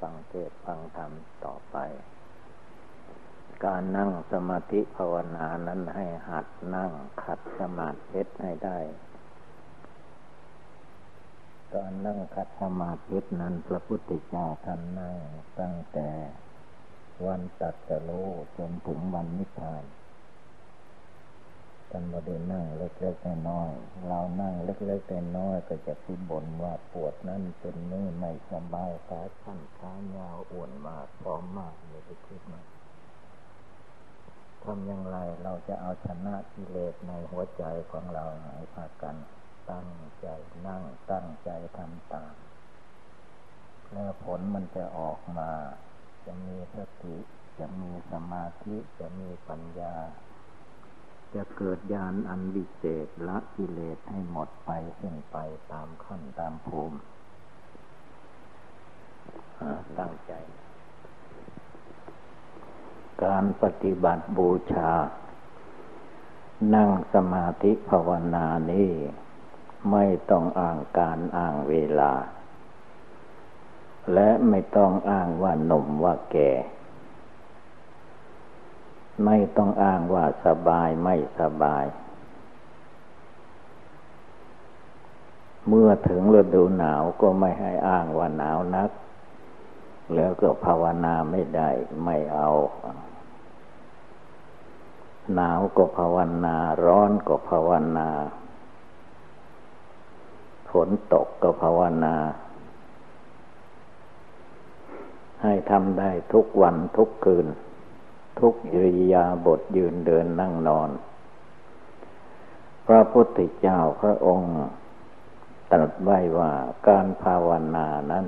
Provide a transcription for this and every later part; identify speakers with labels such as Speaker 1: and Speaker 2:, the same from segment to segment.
Speaker 1: ฟังเทศฟังธรรมต่อไป การนั่งสมาธิภาวนานั้นให้หัดนั่งขัดสมาธิให้ได้ การนั่งขัดสมาธินั้นพระพุทธเจ้าท่านนั่งตั้งแต่วันตัดสโลจนถึงวันนิพพาน กันมาได้นั่งเล็กๆน้อยๆเรานั่งเล็กๆน้อยๆก็จะพิบ่นว่าปวดนั่นเป็นนี่ไม่สบายขาสั้นขายาวอ้วนมากพร้อมมากไม่ได้คิดนะทำอย่างไรเราจะเอาชนะกิเลสในหัวใจของเราให้พากัน ตั้งใจนั่งตั้งใจทำตามแล้วผลมันจะออกมา จะมีสติจะมีสมาธิจะมีปัญญา จะเกิดญาณอันวิเศษละกิเลสให้หมดไปสิ้นไปตามขั้นตามภูมิตั้งใจ การปฏิบัติบูชา นั่งสมาธิภาวนานี้ไม่ต้องอ้างการอ้างเวลา และไม่ต้องอ้างว่าหนุ่มว่าแก่ ไม่ต้องอ้างว่าสบายไม่สบาย เมื่อถึงฤดูหนาวก็ไม่ให้อ้างว่าหนาวนัก แล้วก็ภาวนาไม่ได้ไม่เอา หนาวก็ภาวนา ร้อนก็ภาวนาฝนตกก็ภาวนา ให้ทำได้ทุกวันทุกคืน ทุกยิริยาบทยืนเดินนั่งนอน พระพุทธเจ้าพระองค์ตรัสไว้ว่าการภาวนานั้น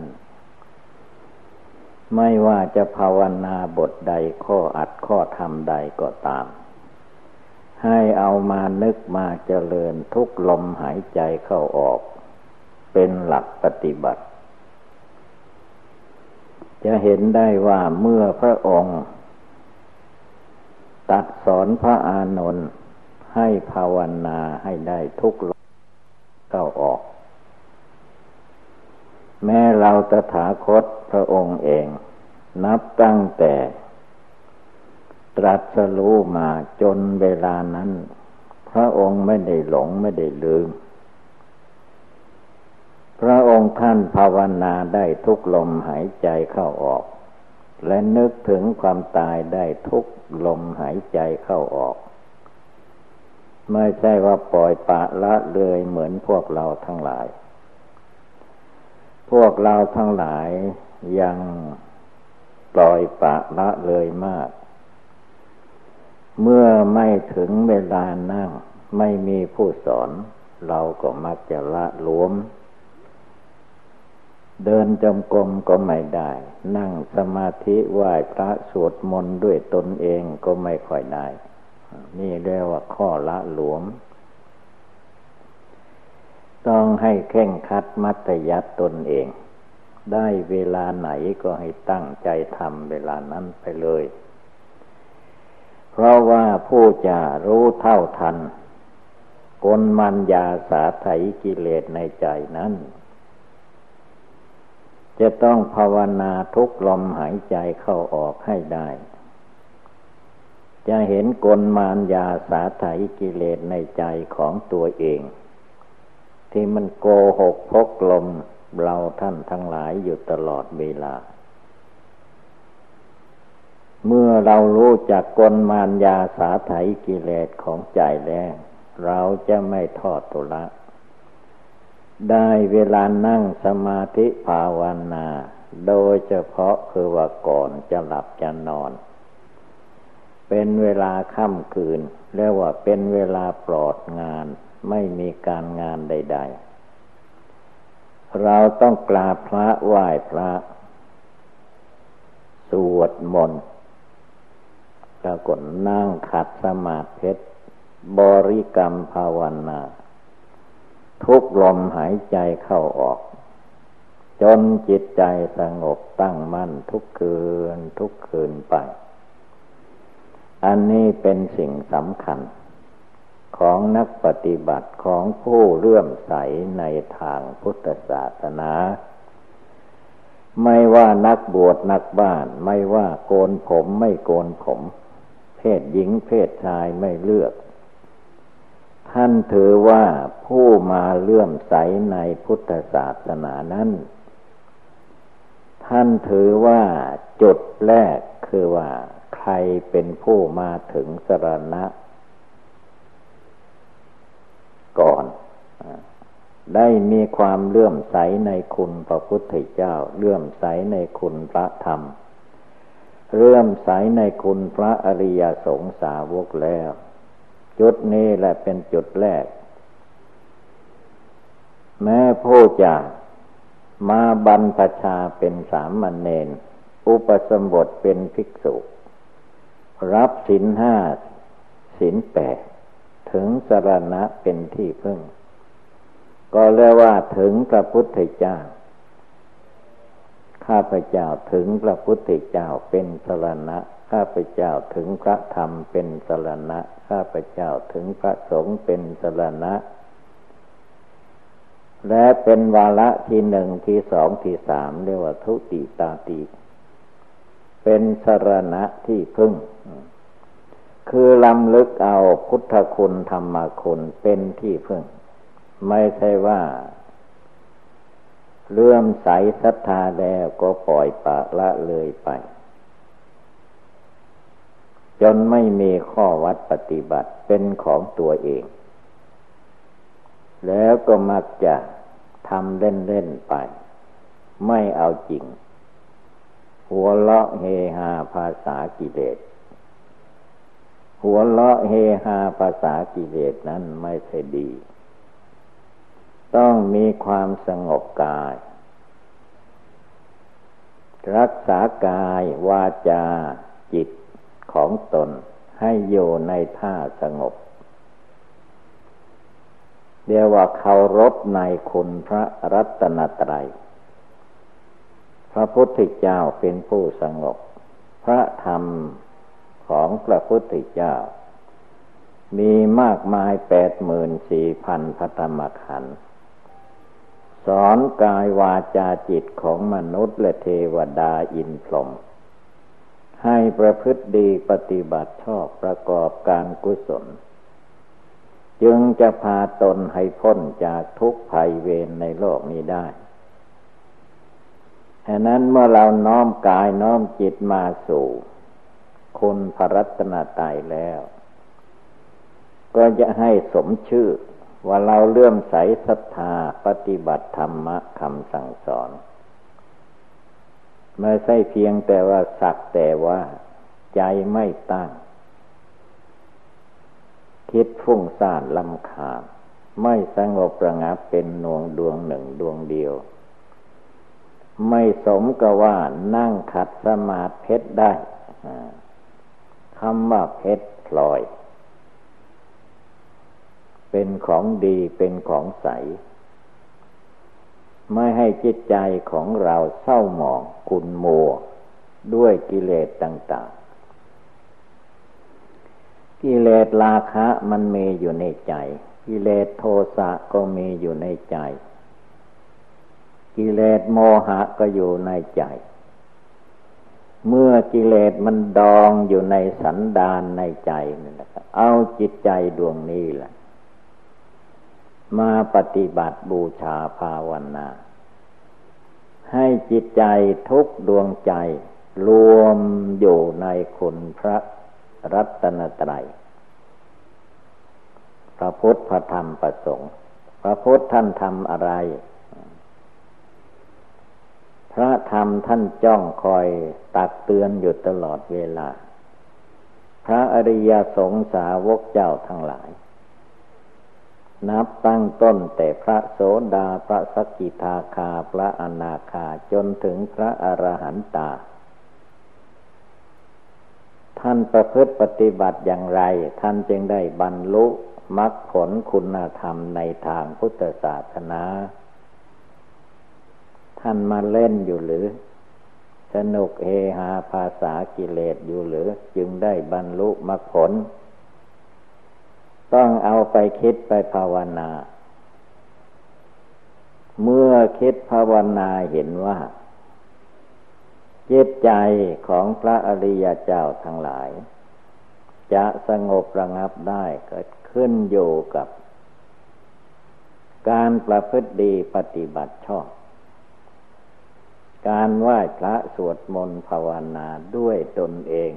Speaker 1: ไม่ว่าจะภาวนาบทใดข้ออัดข้อธรรมใดก็ตาม ให้เอามานึกมาเจริญทุกลมหายใจเข้าออก เป็นหลักปฏิบัติ จะเห็นได้ว่าเมื่อพระองค์ ตัดสอนพระอานนท์ให้ภาวนาให้ได้ทุกลมเข้าออก แม้เราตถาคตพระองค์เอง นับตั้งแต่ ตรัสรู้มาจนเวลานั้น พระองค์ไม่ได้หลงไม่ได้ลืม พระองค์ท่านภาวนาได้ทุกลมหายใจเข้าออก และนึกถึงความตายได้ทุกลมหายใจเข้าออก ไม่ใช่ว่าปล่อยปะละเลยเหมือนพวกเราทั้งหลาย พวกเราทั้งหลายยังปล่อยปะละเลยมาก เมื่อไม่ถึงเวลานั่งไม่มีผู้สอน เราก็มักจะละหลวม เดินจมกรมก็ไม่ได้ นั่งสมาธิไหว้พระสวดมนต์ด้วยตนเองก็ไม่ค่อยได้ นี่เรียกว่าข้อละหลวม ต้องให้เข่งคัดมัตยัดตนเอง ได้เวลาไหนก็ให้ตั้งใจทำเวลานั้นไปเลย เพราะว่าผู้จะรู้เท่าทันกลมันยาสาไถกิเลสในใจนั้น จะต้องภาวนาทุกลมหายใจเข้าออกให้ได้ จะเห็นกลมารยาสาไถกิเลสในใจของตัวเอง ที่มันโกหกพกลมเราท่านทั้งหลายอยู่ตลอดเวลา เมื่อเรารู้จักกลมารยาสาไถกิเลสของใจแล้ว เราจะไม่ทอดตุละ ได้เวลานั่งสมาธิภาวนา โดยเฉพาะคือว่าก่อนจะหลับจะนอน เป็นเวลาค่ำคืนเรียกว่าเป็นเวลาปลอดงาน ไม่มีการงานใด ๆ เราต้องกราบพระไหว้พระ สวดมนต์แล้วก็นั่งขัดสมาธิบริกรรมภาวนา ทุกลมหายใจเข้าออก จนจิตใจสงบตั้งมั่นทุกคืนทุกคืนไป อันนี้เป็นสิ่งสำคัญ ของนักปฏิบัติของผู้เลื่อมใสในทางพุทธศาสนา ไม่ว่านักบวชนักบ้าน ไม่ว่าโกนผมไม่โกนผม เพศหญิงเพศชายไม่เลือก ท่านถือว่าผู้มาเลื่อมใสในพุทธศาสนานั้น ท่านถือว่าจุดแรกคือว่า ใครเป็นผู้มาถึงสรณะ ก่อน ได้มีความเลื่อมใสในคุณพระพุทธเจ้า เลื่อมใสในคุณพระธรรม เลื่อมใสในคุณพระอริยสงสาวกแล้ว จุดนี้แหละเป็นจุดแรก แม้ผู้จะมาบรรพชาเป็นสามมเณรอุปสมบทเป็นภิกษุ รับสินห้าสินแปดถึงสรณะเป็นที่พึ่ง ก็เรียกว่าถึงพระพุทธเจ้า ข้าพเจ้าถึงพระพุทธเจ้าเป็นสรณะ ข้าพเจ้าถึงพระธรรมเป็นสรณะ ข้าพเจ้าถึงพระสงฆ์เป็นสรณะ และเป็นวาระที่หนึ่งที่สองที่สามเรียกว่าทุติตาติ เป็นสรณะที่พึ่ง คือลำลึกเอาพุทธคุณธรรมคุณเป็นที่พึ่ง ไม่ใช่ว่าเลื่อมใสศรัทธาแล้วก็ปล่อยปะละเลยไป จนไม่มีข้อวัดปฏิบัติเป็นของตัวเอง แล้วก็มักจะทำเล่น ๆ ไป ไม่เอาจริง หัวเลาะเฮฮาภาษากิเลสหัวเลาะเฮฮาภาษากิเลสนั้นไม่ใช่ดี ต้องมีความสงบกาย รักษากายวาจาจิต ของตนให้อยู่ในท่าสงบเดียวว่าเคารพในคุณพระรัตนตรัย พระพุทธเจ้าเป็นผู้สงบ พระธรรมของพระพุทธเจ้า มีมากมายแปดหมื่นสี่พันพระธรรมขันธ์สอนกายวาจาจิตของมนุษย์และเทวดาอินพรหม ให้ประพฤติดีปฏิบัติชอบประกอบการกุศล จึงจะพาตนให้พ้นจากทุกภัยเวรในโลกนี้ได้ฉะนั้นเมื่อเราน้อมกายน้อมจิตมาสู่ คุณพระรัตนตรัยแล้ว ก็จะให้สมชื่อว่าเราเลื่อมใสศรัทธาปฏิบัติธรรมะคำสั่งสอน ไม่ใช่เพียงแต่ว่าสักแต่ว่า ใจไม่ตั้ง คิดฟุ้งซ่านลำคาญไม่สงบระงับเป็นนวงดวงหนึ่งดวงเดียว ไม่สมกับว่านั่งขัดสมาธิเพชรได้คำว่าเพชรพลอย เป็นของดีเป็นของใส ไม่ให้จิตใจของเราเศร้าหมองขุนโมด้วยกิเลสต่าง ๆ กิเลสราคะมันมีอยู่ในใจ กิเลสโทสะก็มีอยู่ในใจ กิเลสโมหะก็อยู่ในใจ เมื่อกิเลสมันดองอยู่ในสันดานในใจนั่นแหละเอาจิตใจดวงนี้แหละมาปฏิบัติบูชาภาวนา ให้จิตใจทุกดวงใจ รวมอยู่ในคุณพระรัตนตรัย พระพุทธพระธรรมประสงค์ พระพุทธท่านทำอะไร พระธรรมท่านจ้องคอยตักเตือนอยู่ตลอดเวลา พระอริยสงสาวกเจ้าทั้งหลาย นับตั้งต้นแต่พระโสดาพระสกิทาคาพระอนาคาจนถึงพระอรหันตา ท่านประพฤติปฏิบัติอย่างไร ท่านจึงได้บรรลุมรรคผลคุณธรรมในทางพุทธศาสนา ท่านมาเล่นอยู่หรือ สนุกเฮฮาภาษากิเลสอยู่หรือ จึงได้บรรลุมรรคผล ต้องเอาไปคิดไปภาวนา เมื่อคิดภาวนาเห็นว่า จิตใจของพระอริยเจ้าทั้งหลาย จะสงบระงับได้เกิดขึ้นอยู่กับ การประพฤติดีปฏิบัติชอบ การไหว้พระสวดมนต์ภาวนาด้วยตนเอง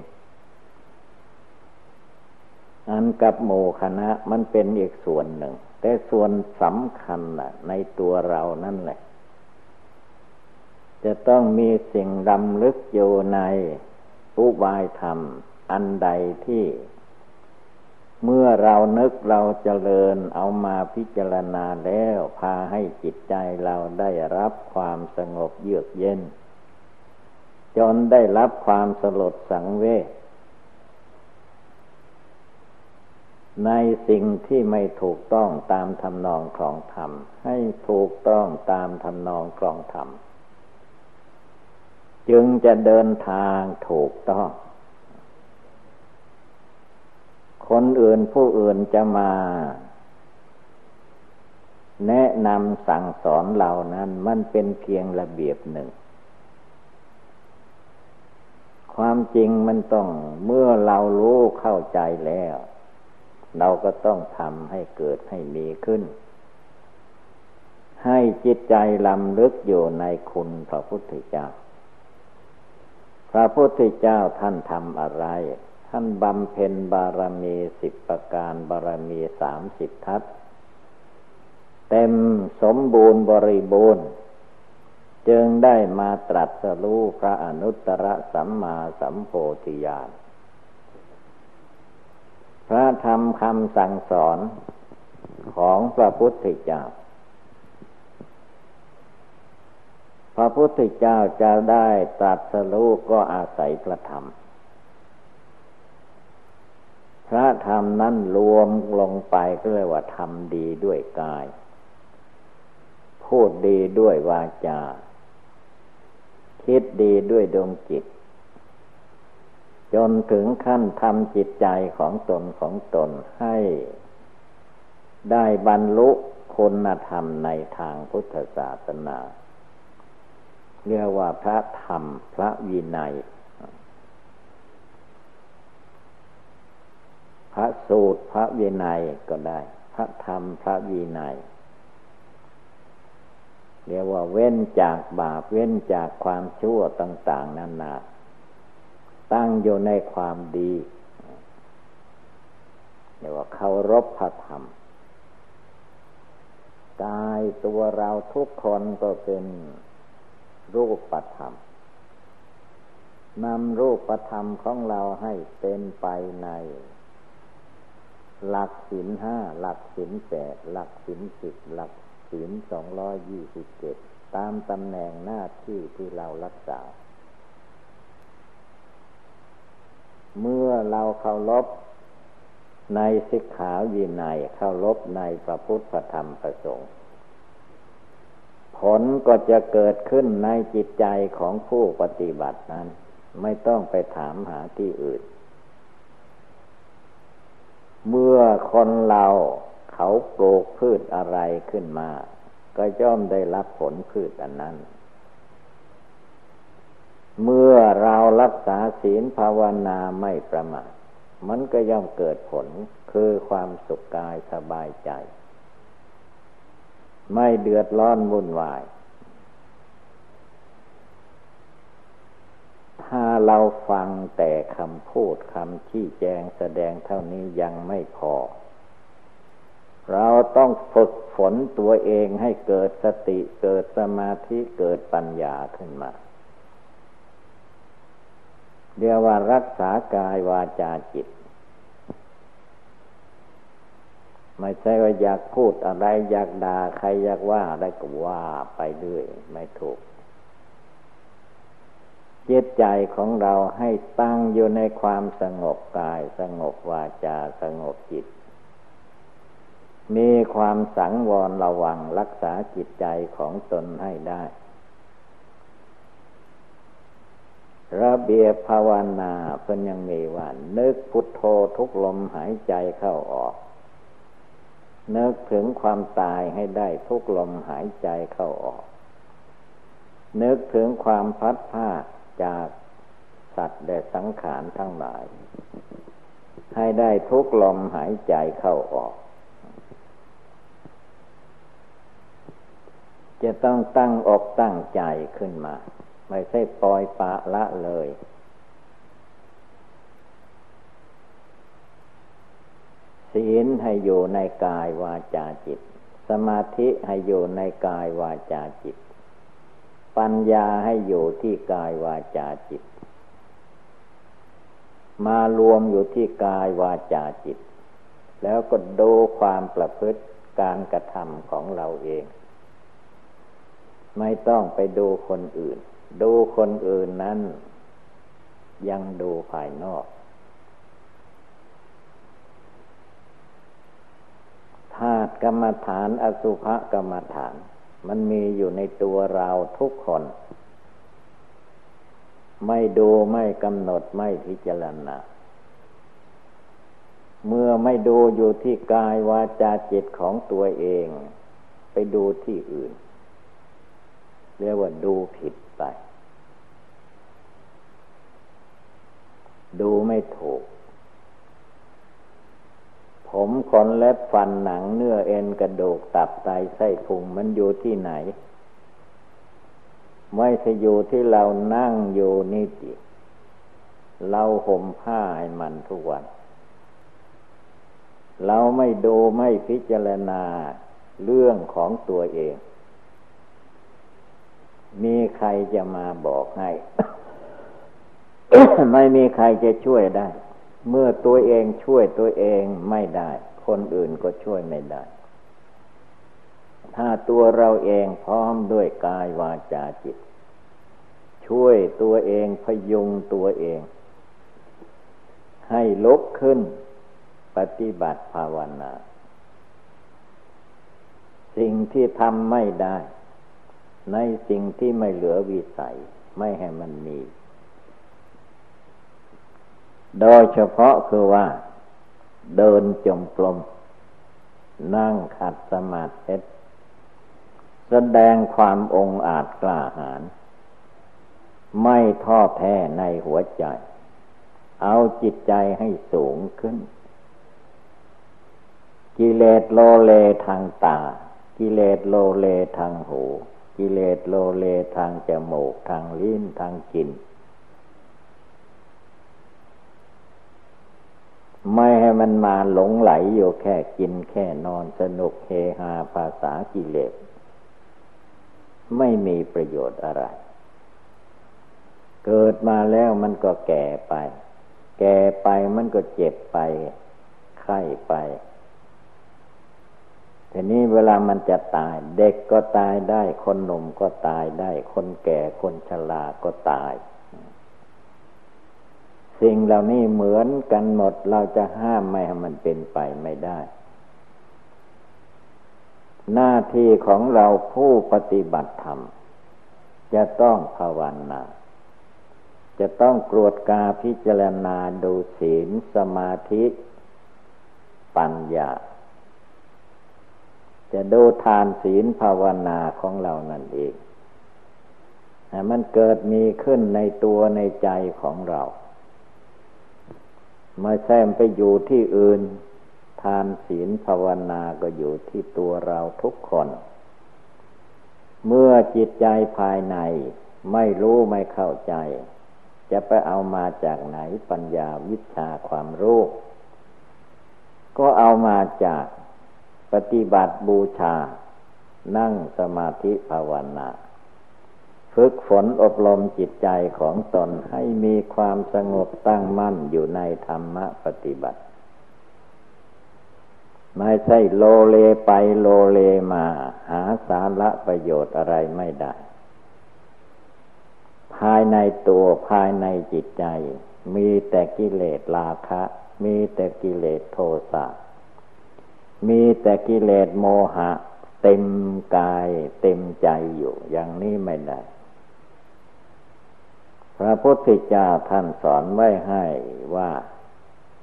Speaker 1: อันกับโมคณะมันเป็นอีกส่วนหนึ่ง แต่ส่วนสำคัญนะในตัวเรานั่นแหละ จะต้องมีสิ่งดำลึกอยู่ในอุบายธรรม อันใดที่ เมื่อเรานึกเราจเจริญเอามาพิจารณาแล้ว พาให้จิตใจเราได้รับความสงบเยือกเย็น จนได้รับความสลดสังเวช ในสิ่งที่ไม่ถูกต้องตามทำนองของธรรม ให้ถูกต้องตามทำนองของธรรม จึงจะเดินทางถูกต้อง คนอื่นผู้อื่นจะมา แนะนำสั่งสอนเรานั้นมันเป็นเพียงระเบียบหนึ่งความจริงมันต้องเมื่อเรารู้เข้าใจแล้ว เราก็ต้องทำให้เกิดให้มีขึ้น ให้จิตใจลำลึกอยู่ในคุณพระพุทธเจ้า พระพุทธเจ้าท่านทำอะไร ท่านบำเพ็ญบารมีสิบประการบารมีสามสิบทัศเต็มสมบูรณ์บริบูรณ์ จึงได้มาตรัสรู้พระอนุตตรสัมมาสัมโพธิญาณ พระธรรมคำสั่งสอนของพระพุทธเจ้า พระพุทธเจ้าจะได้ตรัสรู้ก็อาศัยพระธรรม พระธรรมนั้นรวมลงไปก็เรียกว่าทำดีด้วยกาย พูดดีด้วยวาจา คิดดีด้วยดวงจิต จนถึงขั้นทำจิตใจของตนของตนให้ ได้บรรลุคุณธรรมในทางพุทธศาสนา เรียกว่าพระธรรมพระวินัย พระสูตรพระวินัยก็ได้ พระธรรมพระวินัยเรียกว่าเว้นจากบาปเว้นจากความชั่วต่าง ๆนานา ตั้งอยู่ในความดีเรียกว่าเคารพพระธรรม กายตัวเราทุกคนก็เป็นรูปปธรรมนำรูปธรรมของเราให้เป็นไปใน หลักศีลห้า หลักศีลแปดหลักศีลสิบหลักศีลสองร้อยยี่สิบเจ็ดตามตำแหน่งหน้าที่ที่เรารักษา เมื่อเราเคารพในสิกขาวินัยเคารพในพระพุทธธรรมประสงค์ ผลก็จะเกิดขึ้นในจิตใจของผู้ปฏิบัตินั้น ไม่ต้องไปถามหาที่อื่น เมื่อคนเราเขาปลูกพืชอะไรขึ้นมา ก็ย่อมได้รับผลพืชอันนั้น เมื่อเรารักษาศีลภาวนาไม่ประมาทมันก็ย่อมเกิดผลคือความสุขกายสบายใจ ไม่เดือดร้อนวุ่นวาย ถ้าเราฟังแต่คำพูดคำชี้แจงแสดงเท่านี้ยังไม่พอ เราต้องฝึกฝนตัวเองให้เกิดสติเกิดสมาธิเกิดปัญญาขึ้นมา เรียกว่ารักษากายวาจาจิต ไม่ใช่ว่าอยากพูดอะไร อยากด่าใครอยากว่าอะไรก็ว่าไปเรื่อยไม่ถูกจิตใจของเราให้ตั้งอยู่ในความสงบกาย สงบวาจาสงบจิต มีความสังวรระวังรักษาจิตใจของตนให้ได้ ระเบียบภาวนาเพิ่นยังมีว่า นึกพุทโธทุกลมหายใจเข้าออก นึกถึงความตายให้ได้ทุกลมหายใจเข้าออก นึกถึงความพัดผ้าจากสัตว์และสังขารทั้งหลาย ให้ได้ทุกลมหายใจเข้าออก จะต้องตั้งอกตั้งใจขึ้นมา ไม่ใช่ปล่อยปะละเลย ศีลให้อยู่ในกายวาจาจิต สมาธิให้อยู่ในกายวาจาจิต ปัญญาให้อยู่ที่กายวาจาจิต มารวมอยู่ที่กายวาจาจิต แล้วก็ดูความประพฤติการกระทำของเราเอง ไม่ต้องไปดูคนอื่น ดูคนอื่นนั้น ยังดูภายนอก ธาตุกรรมฐานอสุภกรรมฐาน มันมีอยู่ในตัวเราทุกคน ไม่ดูไม่กำหนดไม่พิจารณาเมื่อไม่ดูอยู่ที่กายวาจาจิตของตัวเอง ไปดูที่อื่น เรียกว่าดูผิด ไป ดูไม่ถูก ผมขนเล็บฟันหนังเนื้อเอ็นกระดูกตับไตไส้พุงมันอยู่ที่ไหน ไม่ใช่อยู่ที่เรานั่งอยู่นี่จิเราห่มผ้าให้มันทุกวัน เราไม่ดูไม่พิจารณาเรื่องของตัวเอง มีใครจะมาบอกให้ ไม่มีใครจะช่วยได้ เมื่อตัวเองช่วยตัวเองไม่ได้ คนอื่นก็ช่วยไม่ได้ ถ้าตัวเราเองพร้อมด้วยกายวาจาจิต ช่วยตัวเองพยุงตัวเอง ให้ลุกขึ้น ปฏิบัติภาวนา สิ่งที่ทำไม่ได้ ในสิ่งที่ไม่เหลือวิสัยไม่ให้มันมี โดยเฉพาะคือว่า เดินจมกลม นั่งขัดสมาธิแสดงความองอาจกล้าหาญไม่ท้อแท้ในหัวใจ เอาจิตใจให้สูงขึ้น กิเลสโลเลทางตา กิเลสโลเลทางหู กิเลสโลเลทางจมูกทางลิ้นทางกินไม่ให้มันมาหลงไหลอยู่แค่กินแค่นอนสนุกเฮฮาภาษากิเลส ไม่มีประโยชน์อะไร เกิดมาแล้วมันก็แก่ไป แก่ไปมันก็เจ็บไป ไข้ไป ทีนี้เวลามันจะตาย เด็กก็ตายได้ คนหนุ่มก็ตายได้ คนแก่คนชราก็ตาย สิ่งเหล่านี้เหมือนกันหมดเราจะห้ามไม่ให้มันเป็นไปไม่ได้ หน้าที่ของเราผู้ปฏิบัติธรรม จะต้องภาวนาจะต้องกรวดกาพิจารณาดูศีลสมาธิ ปัญญา จะดูทานศีลภาวนาของเรานั่นเองให้มันเกิดมีขึ้นในตัวในใจของเราไม่แซมไปอยู่ที่อื่น ทานศีลภาวนาก็อยู่ที่ตัวเราทุกคน เมื่อจิตใจภายในไม่รู้ไม่เข้าใจ จะไปเอามาจากไหนปัญญาวิชาความรู้ ก็เอามาจาก ปฏิบัติบูชา นั่งสมาธิภาวนาฝึกฝนอบรมจิตใจของตนให้มีความสงบตั้งมั่นอยู่ในธรรมปฏิบัติ ไม่ใช่โลเลไปโลเลมา หาสาระประโยชน์อะไรไม่ได้ ภายในตัวภายในจิตใจ มีแต่กิเลสราคะ มีแต่กิเลสโทสะ มีแต่กิเลสโมหะ เต็มกายเต็มใจอยู่ อย่างนี้ไม่ได้ พระพุทธเจ้าท่านสอนไว้ให้ว่า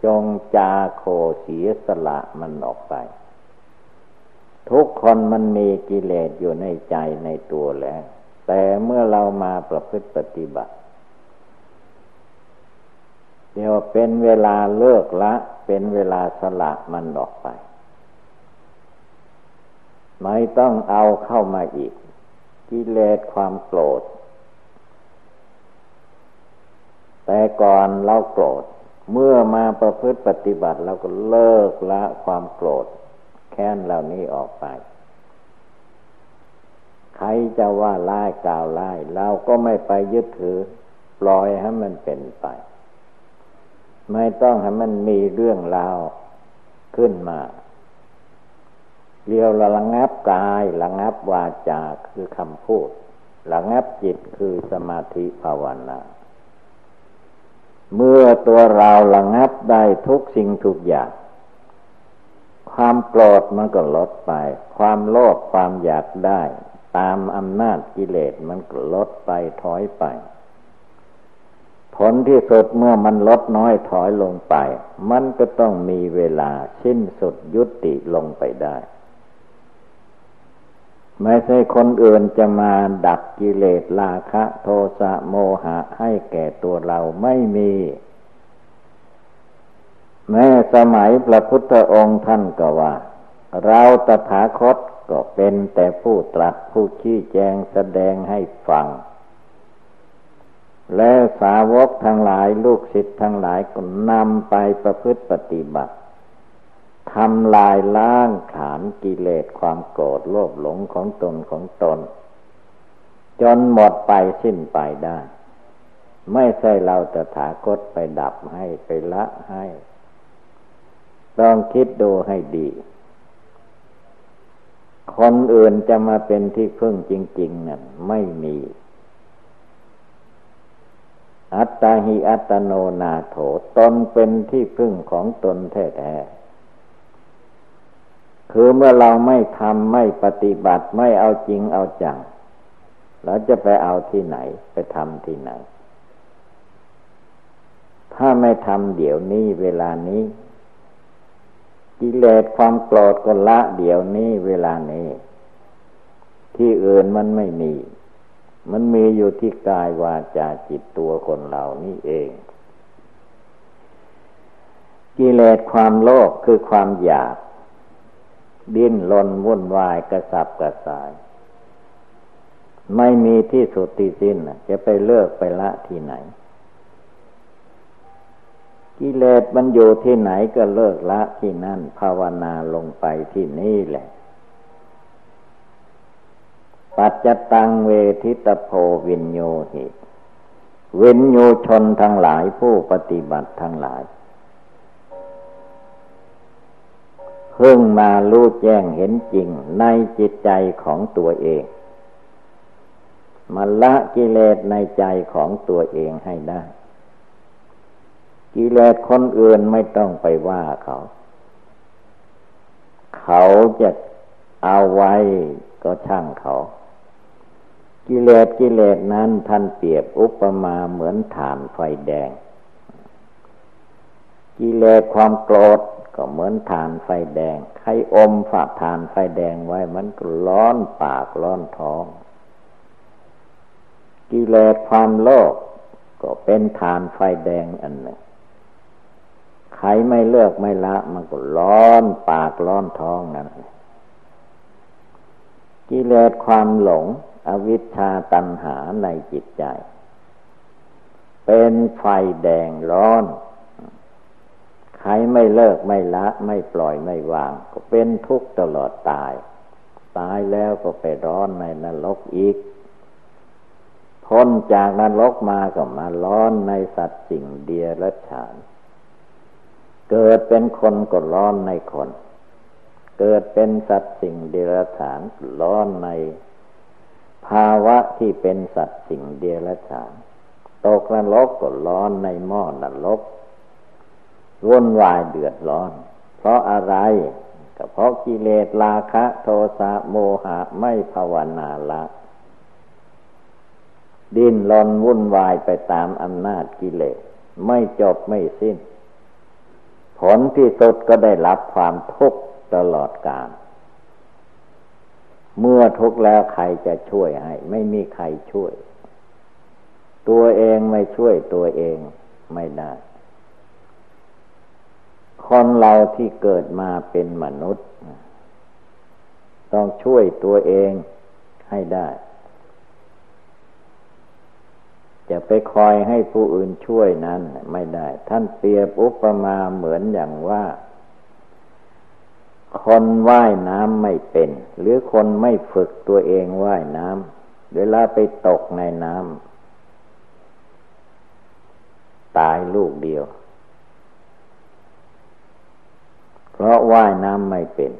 Speaker 1: จงจาโคเสียสละมันออกไป ทุกคนมันมีกิเลสอยู่ในใจในตัวแล้ว แต่เมื่อเรามาประพฤติปฏิบัติ เดี๋ยวเป็นเวลาเลิกละ เป็นเวลาสละมันออกไป ไม่ต้องเอาเข้ามาอีก กิเลสความโกรธ แต่ก่อนเราโกรธ เมื่อมาประพฤติปฏิบัติเราก็เลิกละความโกรธ แค้นเหล่านี้ออกไป ใครจะว่าไล่กล่าวไล่เราก็ไม่ไปยึดถือ ปล่อยให้มันเป็นไป ไม่ต้องให้มันมีเรื่องราวขึ้นมาเรียวระงับ กายระงับวาจาคือคำพูดระงับจิตคือสมาธิภาวนา เมื่อตัวเราระงับได้ทุกสิ่งทุกอย่าง ความโกรธมันก็ลดไป ความโลภความอยากได้ ตามอำนาจกิเลสมันก็ลดไปถอยไป ผลที่สุดเมื่อมันลดน้อยถอยลงไป มันก็ต้องมีเวลาสิ้นสุดยุติลงไปได้ ไม่ใช่คนอื่นจะมาดักกิเลสราคะโทสะโมหะให้แก่ตัวเราไม่มี แม้สมัยพระพุทธองค์ท่านก็ว่า เราตถาคตก็เป็นแต่ผู้ตรัสผู้ชี้แจงแสดงให้ฟัง และสาวกทั้งหลายลูกศิษย์ทั้งหลายก็นำไปประพฤติปฏิบัติ ทำลายล้างขานกิเลสความโกรธโลภหลงของตนของตน จนหมดไปสิ้นไปได้ ไม่ใช่เราจะถากตไปดับให้ไปละให้ ต้องคิดดูให้ดี คนอื่นจะมาเป็นที่พึ่งจริง ๆนั่นไม่มี อัตตาหิอัตโนนาโถตนเป็นที่พึ่งของตนแท้ๆ คือเมื่อเราไม่ทำไม่ปฏิบัติไม่เอาจริงเอาจังเราจะไปเอาที่ไหน ไปทำที่ไหน ถ้าไม่ทำเดี๋ยวนี้เวลานี้ กิเลสความโกรธก็ละเดี๋ยวนี้เวลานี้ ที่อื่นมันไม่มี มันมีอยู่ที่กายวาจาจิตตัวคนเหล่านี้เอง กิเลสความโลภคือความอยาก ดิ้นรนวุ่นวายกระสับกระส่าย ไม่มีที่สุดที่สิ้นจะไปเลิกไปละที่ไหน กิเลสมันอยู่ที่ไหนก็เลิกละที่นั่น ภาวนาลงไปที่นี่แหละ ปัจจตังเวทิตโพวินโยหิวินโยชนทั้งหลายผู้ปฏิบัติทั้งหลาย เพิ่งมารู้แจ้งเห็นจริงในจิตใจของตัวเองมาละกิเลสในใจของตัวเองให้ได้ กิเลสคนอื่นไม่ต้องไปว่าเขา เขาจะเอาไว้ก็ช่างเขา กิเลสกิเลสนั้นท่านเปรียบอุปมาเหมือนฐานไฟแดง กิเลสความโกรธก็เหมือนฐานไฟแดง ใครอมฝาฐานไฟแดงไว้มันก็ร้อนปากร้อนท้อง กิเลสความโลภก็เป็นฐานไฟแดงอันหนึ่ง ใครไม่เลือกไม่ละ มันก็ร้อนปากร้อนท้องนั่นกิเลสความหลง อวิชชาตัณหาในจิตใจ เป็นไฟแดงร้อน ใครไม่เลิกไม่ละ ไม่ปล่อยไม่วาง ก็เป็นทุกข์ตลอดตาย ตายแล้วก็ไปร้อนในนรกอีก พ้นจากนรกมาก็มาร้อนในสัตว์สิ่งเดียรฉาน เกิดเป็นคนก็ร้อนในคน เกิดเป็นสัตว์สิ่งเดรัจฉานร้อนใน ภาวะที่เป็นสัตว์สิ่งเดียรฉานตกนรกก็ร้อนในหม้อนรก วุ่นวายเดือดร้อน เพราะอะไรก็เพราะกิเลสราคะ โทสะโมหะไม่ภาวนาละดิ้นรนวุ่นวายไปตามอำนาจกิเลส ไม่จบไม่สิ้น ผลที่สุดก็ได้รับความทุกข์ตลอดกาลเมื่อทุกข์แล้วใครจะช่วยให้ ไม่มีใครช่วย ตัวเองไม่ช่วยตัวเองไม่ได้ คนเราที่เกิดมาเป็นมนุษย์ ต้องช่วยตัวเองให้ได้ จะไปคอยให้ผู้อื่นช่วยนั้นไม่ได้ ท่านเปรียบอุปมาเหมือนอย่างว่า คนว่ายน้ำไม่เป็น หรือคนไม่ฝึกตัวเองว่ายน้ำเวลาไปตกในน้ำตายลูกเดียว เพราะว่ายน้ำไม่เป็น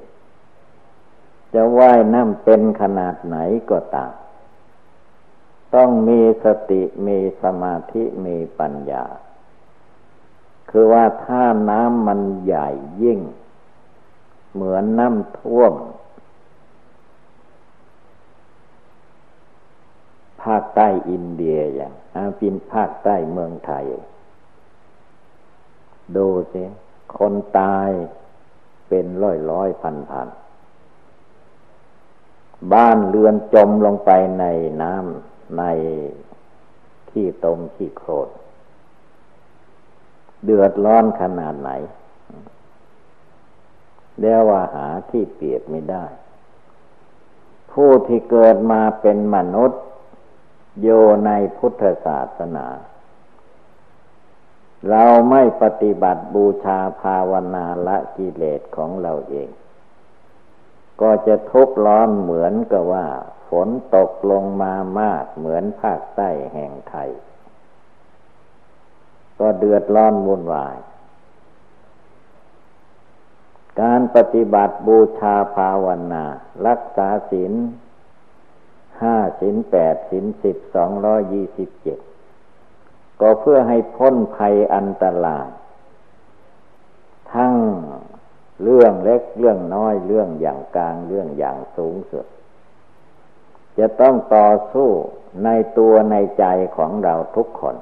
Speaker 1: จะว่ายน้ำเป็นขนาดไหนก็ตาม ต้องมีสติมีสมาธิมีปัญญา คือว่าถ้าน้ำมันใหญ่ยิ่ง เหมือนน้ำท่วมภาคใต้อินเดียอย่างอาปินภาคใต้เมืองไทย ดูสิ คนตาย เป็นร้อยร้อยพันพันบ้านเรือนจมลงไปในน้ำในขี้ตมขี้โครดเดือดร้อนขนาดไหนเรียกว่าหาที่เปรียบไม่ได้ ผู้ที่เกิดมาเป็นมนุษย์ โยในพุทธศาสนา เราไม่ปฏิบัติบูชาภาวนาละกิเลสของเราเอง ก็จะทุกข์ร้อนเหมือนกับว่า ฝนตกลงมามากเหมือนภาคใต้แห่งไทย ก็เดือดร้อนวุ่นวาย การปฏิบัติบูชาภาวนา รักษาศีลห้าศีลแปดศีลสิบสองร้อยยี่สิบเจ็ด ก็เพื่อให้พ้นภัยอันตราย ทั้งเรื่องเล็กเรื่องน้อยเรื่องอย่างกลางเรื่องอย่างสูงสุด จะต้องต่อสู้ในตัวในใจของเราทุกคน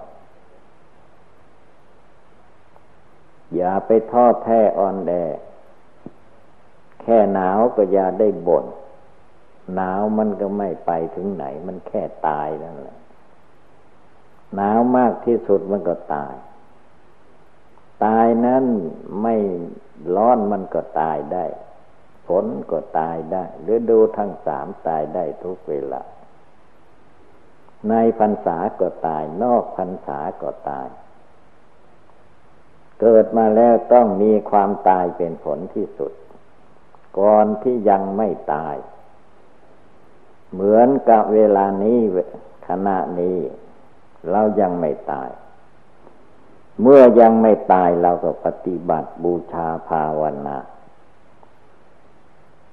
Speaker 1: อย่าไปทอดแท้อ่อนแอแค่หนาวก็อย่าได้บน่นหนาวมันก็ไม่ไปถึงไหน มันแค่ตายนั่นแหละ หนาวมากที่สุดมันก็ตาย ตายนั้นไม่ร้อนมันก็ตายได้ ฝนก็ตายได้ฤดูทั้งสามตายได้ทุกเวลา ในพรรษาก็ตาย นอกพรรษาก็ตาย เกิดมาแล้วต้องมีความตายเป็นผลที่สุด ก่อนที่ยังไม่ตาย เหมือนกับเวลานี้ขณะนี้ เรายังไม่ตาย เมื่อยังไม่ตายเราก็ปฏิบัติบูชาภาวนา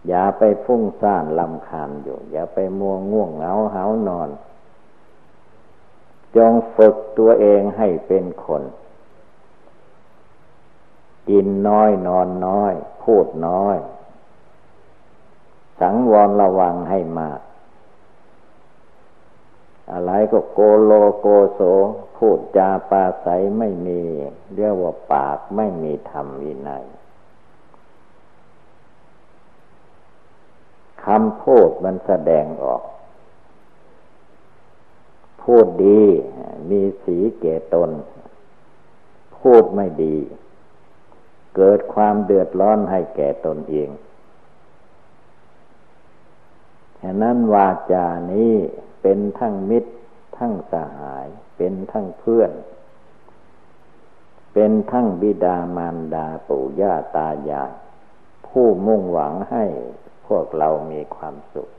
Speaker 1: อย่าไปฟุ้งซ่านลำคาญอยู่ อย่าไปมัวง่วงเหงาเหานอน จงฝึกตัวเองให้เป็นคน กินน้อยนอนน้อย พูดน้อย สังวรระวังให้มาก อะไรก็โกโลโกโสพูดจาปาใสไม่มี เรียกว่าปากไม่มีธรรมวินัยคำพูดมันแสดงออก พูดดี มีสีเกตน พูดไม่ดี เกิดความเดือดร้อนให้แก่ตนเองฉะนั้นวาจานี้ เป็นทั้งมิตร ทั้งสหาย เป็นทั้งเพื่อน เป็นทั้งบิดามารดาปู่ย่าตายายผู้มุ่งหวังให้พวกเรามีความสุข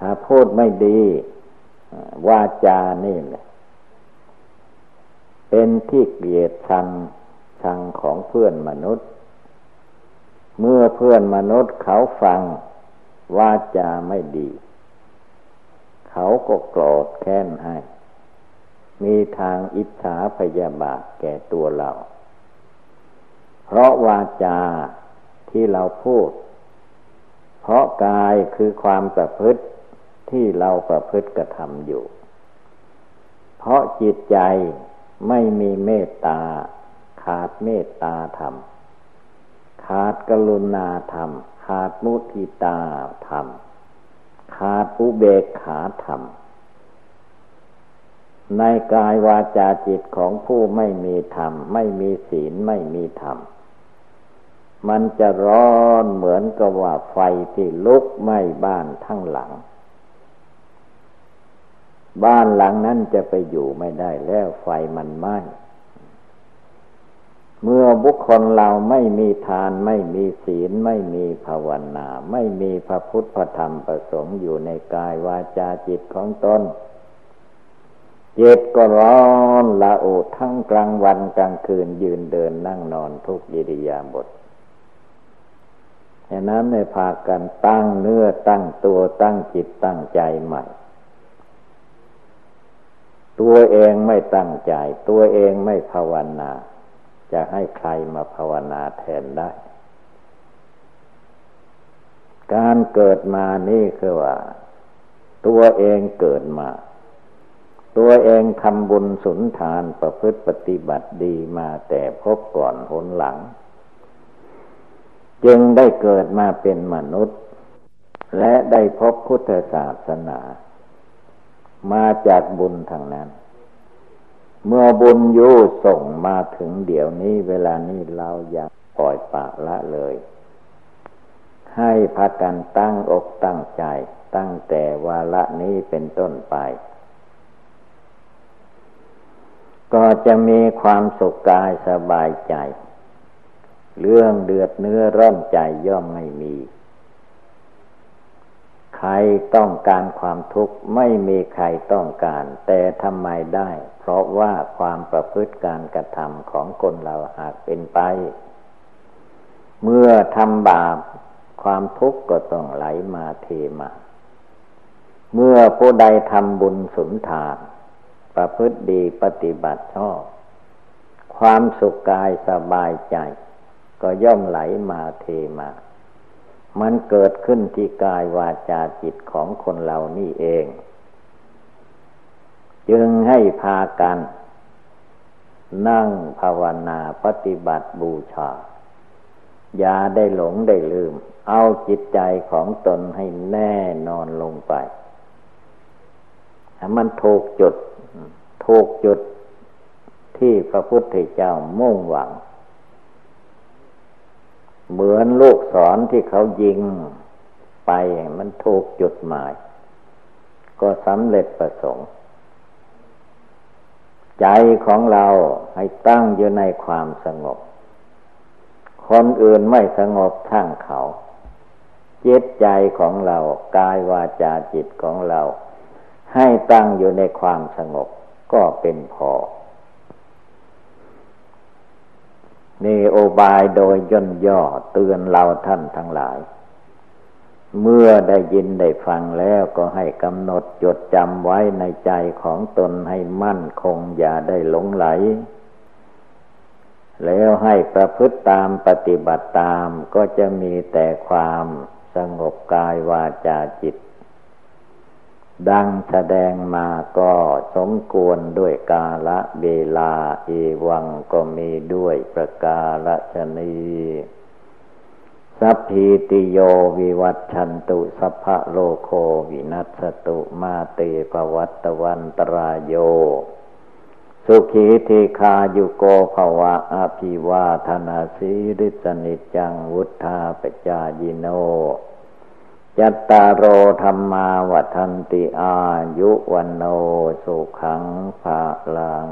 Speaker 1: ถ้าพูดไม่ดีวาจานี่แหละเป็นที่เกลียดชังชังของเพื่อนมนุษย์ เมื่อเพื่อนมนุษย์เขาฟังวาจาไม่ดี เขาก็โกรธแค้นให้ มีทางอิจฉาพยาบาทแก่ตัวเรา เพราะวาจาที่เราพูด เพราะกายคือความประพฤติที่เราประพฤติกระทำอยู่ เพราะจิตใจไม่มีเมตตา ขาดเมตตาธรรม ขาดกรุณาธรรม ขาดมุทิตาธรรม ขาดอุเบกขาธรรม ในกายวาจาจิตของผู้ไม่มีธรรม ไม่มีศีลไม่มีธรรม มันจะร้อนเหมือนกับว่าไฟที่ลุกไหม้บ้านทั้งหลัง บ้านหลังนั้นจะไปอยู่ไม่ได้แล้วไฟมันไหม้ เมื่อบุคคลเราไม่มีทาน ไม่มีศีล ไม่มีภาวนา ไม่มีพระพุทธพระธรรมประสงค์อยู่ในกายวาจาจิตของตนเจิตก็ร้อนละโอทั้งกลางวันกลางคืนยืนเดินนั่งนอนทุกยิริยาบทฉะนั้นในพากันตั้งเนื้อตั้งตัวตั้งจิตตั้งใจใหม่ ตัวเองไม่ตั้งใจ ตัวเองไม่ภาวนา จะให้ใครมาภาวนาแทนได้ การเกิดมานี่คือว่า ตัวเองเกิดมา ตัวเองทำบุญสุนทานประพฤติปฏิบัติดีมาแต่พบก่อนหนหลัง จึงได้เกิดมาเป็นมนุษย์ และได้พบพุทธศาสนา มาจากบุญทางนั้น เมื่อบุญยูส่งมาถึงเดี๋ยวนี้เวลานี้เราอย่าปล่อยปากละเลย ให้พากันตั้งอกตั้งใจ ตั้งแต่วาละนี้เป็นต้นไป ก็จะมีความสุขกายสบายใจ เรื่องเดือดเนื้อร้อนใจย่อมไม่มี ใครต้องการความทุกข์ไม่มีใครต้องการ แต่ทำไมได้ เพราะว่าความประพฤติการกระทำของคนเราหากเป็นไป เมื่อทำบาปความทุกข์ก็ต้องไหลมาเทมา เมื่อผู้ใดทำบุญสุนทาน ประพฤติดีปฏิบัติชอบ ความสุขกายสบายใจ ก็ย่อมไหลมาเทมา มันเกิดขึ้นที่กายวาจาจิตของคนเรานี่เอง จึงให้พากัน นั่งภาวนาปฏิบัติบูชา อย่าได้หลงได้ลืม เอาจิตใจของตนให้แน่นอนลงไปถ้ามันถูกจุด ถูกจุดที่พระพุทธเจ้ามุ่งหวัง เหมือนลูกศรที่เขายิงไปมันถูกจุดหมาย ก็สำเร็จประสงค์ ใจของเราให้ตั้งอยู่ในความสงบ คนอื่นไม่สงบทั้งเขา จิตใจของเรากายวาจาจิตของเรา ให้ตั้งอยู่ในความสงบก็เป็นพอ นี่โอบายโดยย่นย่อเตือนเราท่านทั้งหลาย เมื่อได้ยินได้ฟังแล้วก็ให้กำหนดจดจำไว้ในใจของตนให้มั่นคงอย่าได้หลงไหล แล้วให้ประพฤติตามปฏิบัติตามก็จะมีแต่ความสงบกายวาจาจิต ดังแสดงมาก็สมควรด้วยกาละเวลาเอวังก็มีด้วยประกาศชนีสัพพิติโยวิวัตชันตุสัพพะโลโควินัสตุมาเตปวัตตวันตรายโย สุขีเทคายุโกภวะอภิวาธนาสีริสนิจังวุธาปจายิโน ยัตตารโอธรรมาวัฒนติอายุวันโนสุขังภาลัง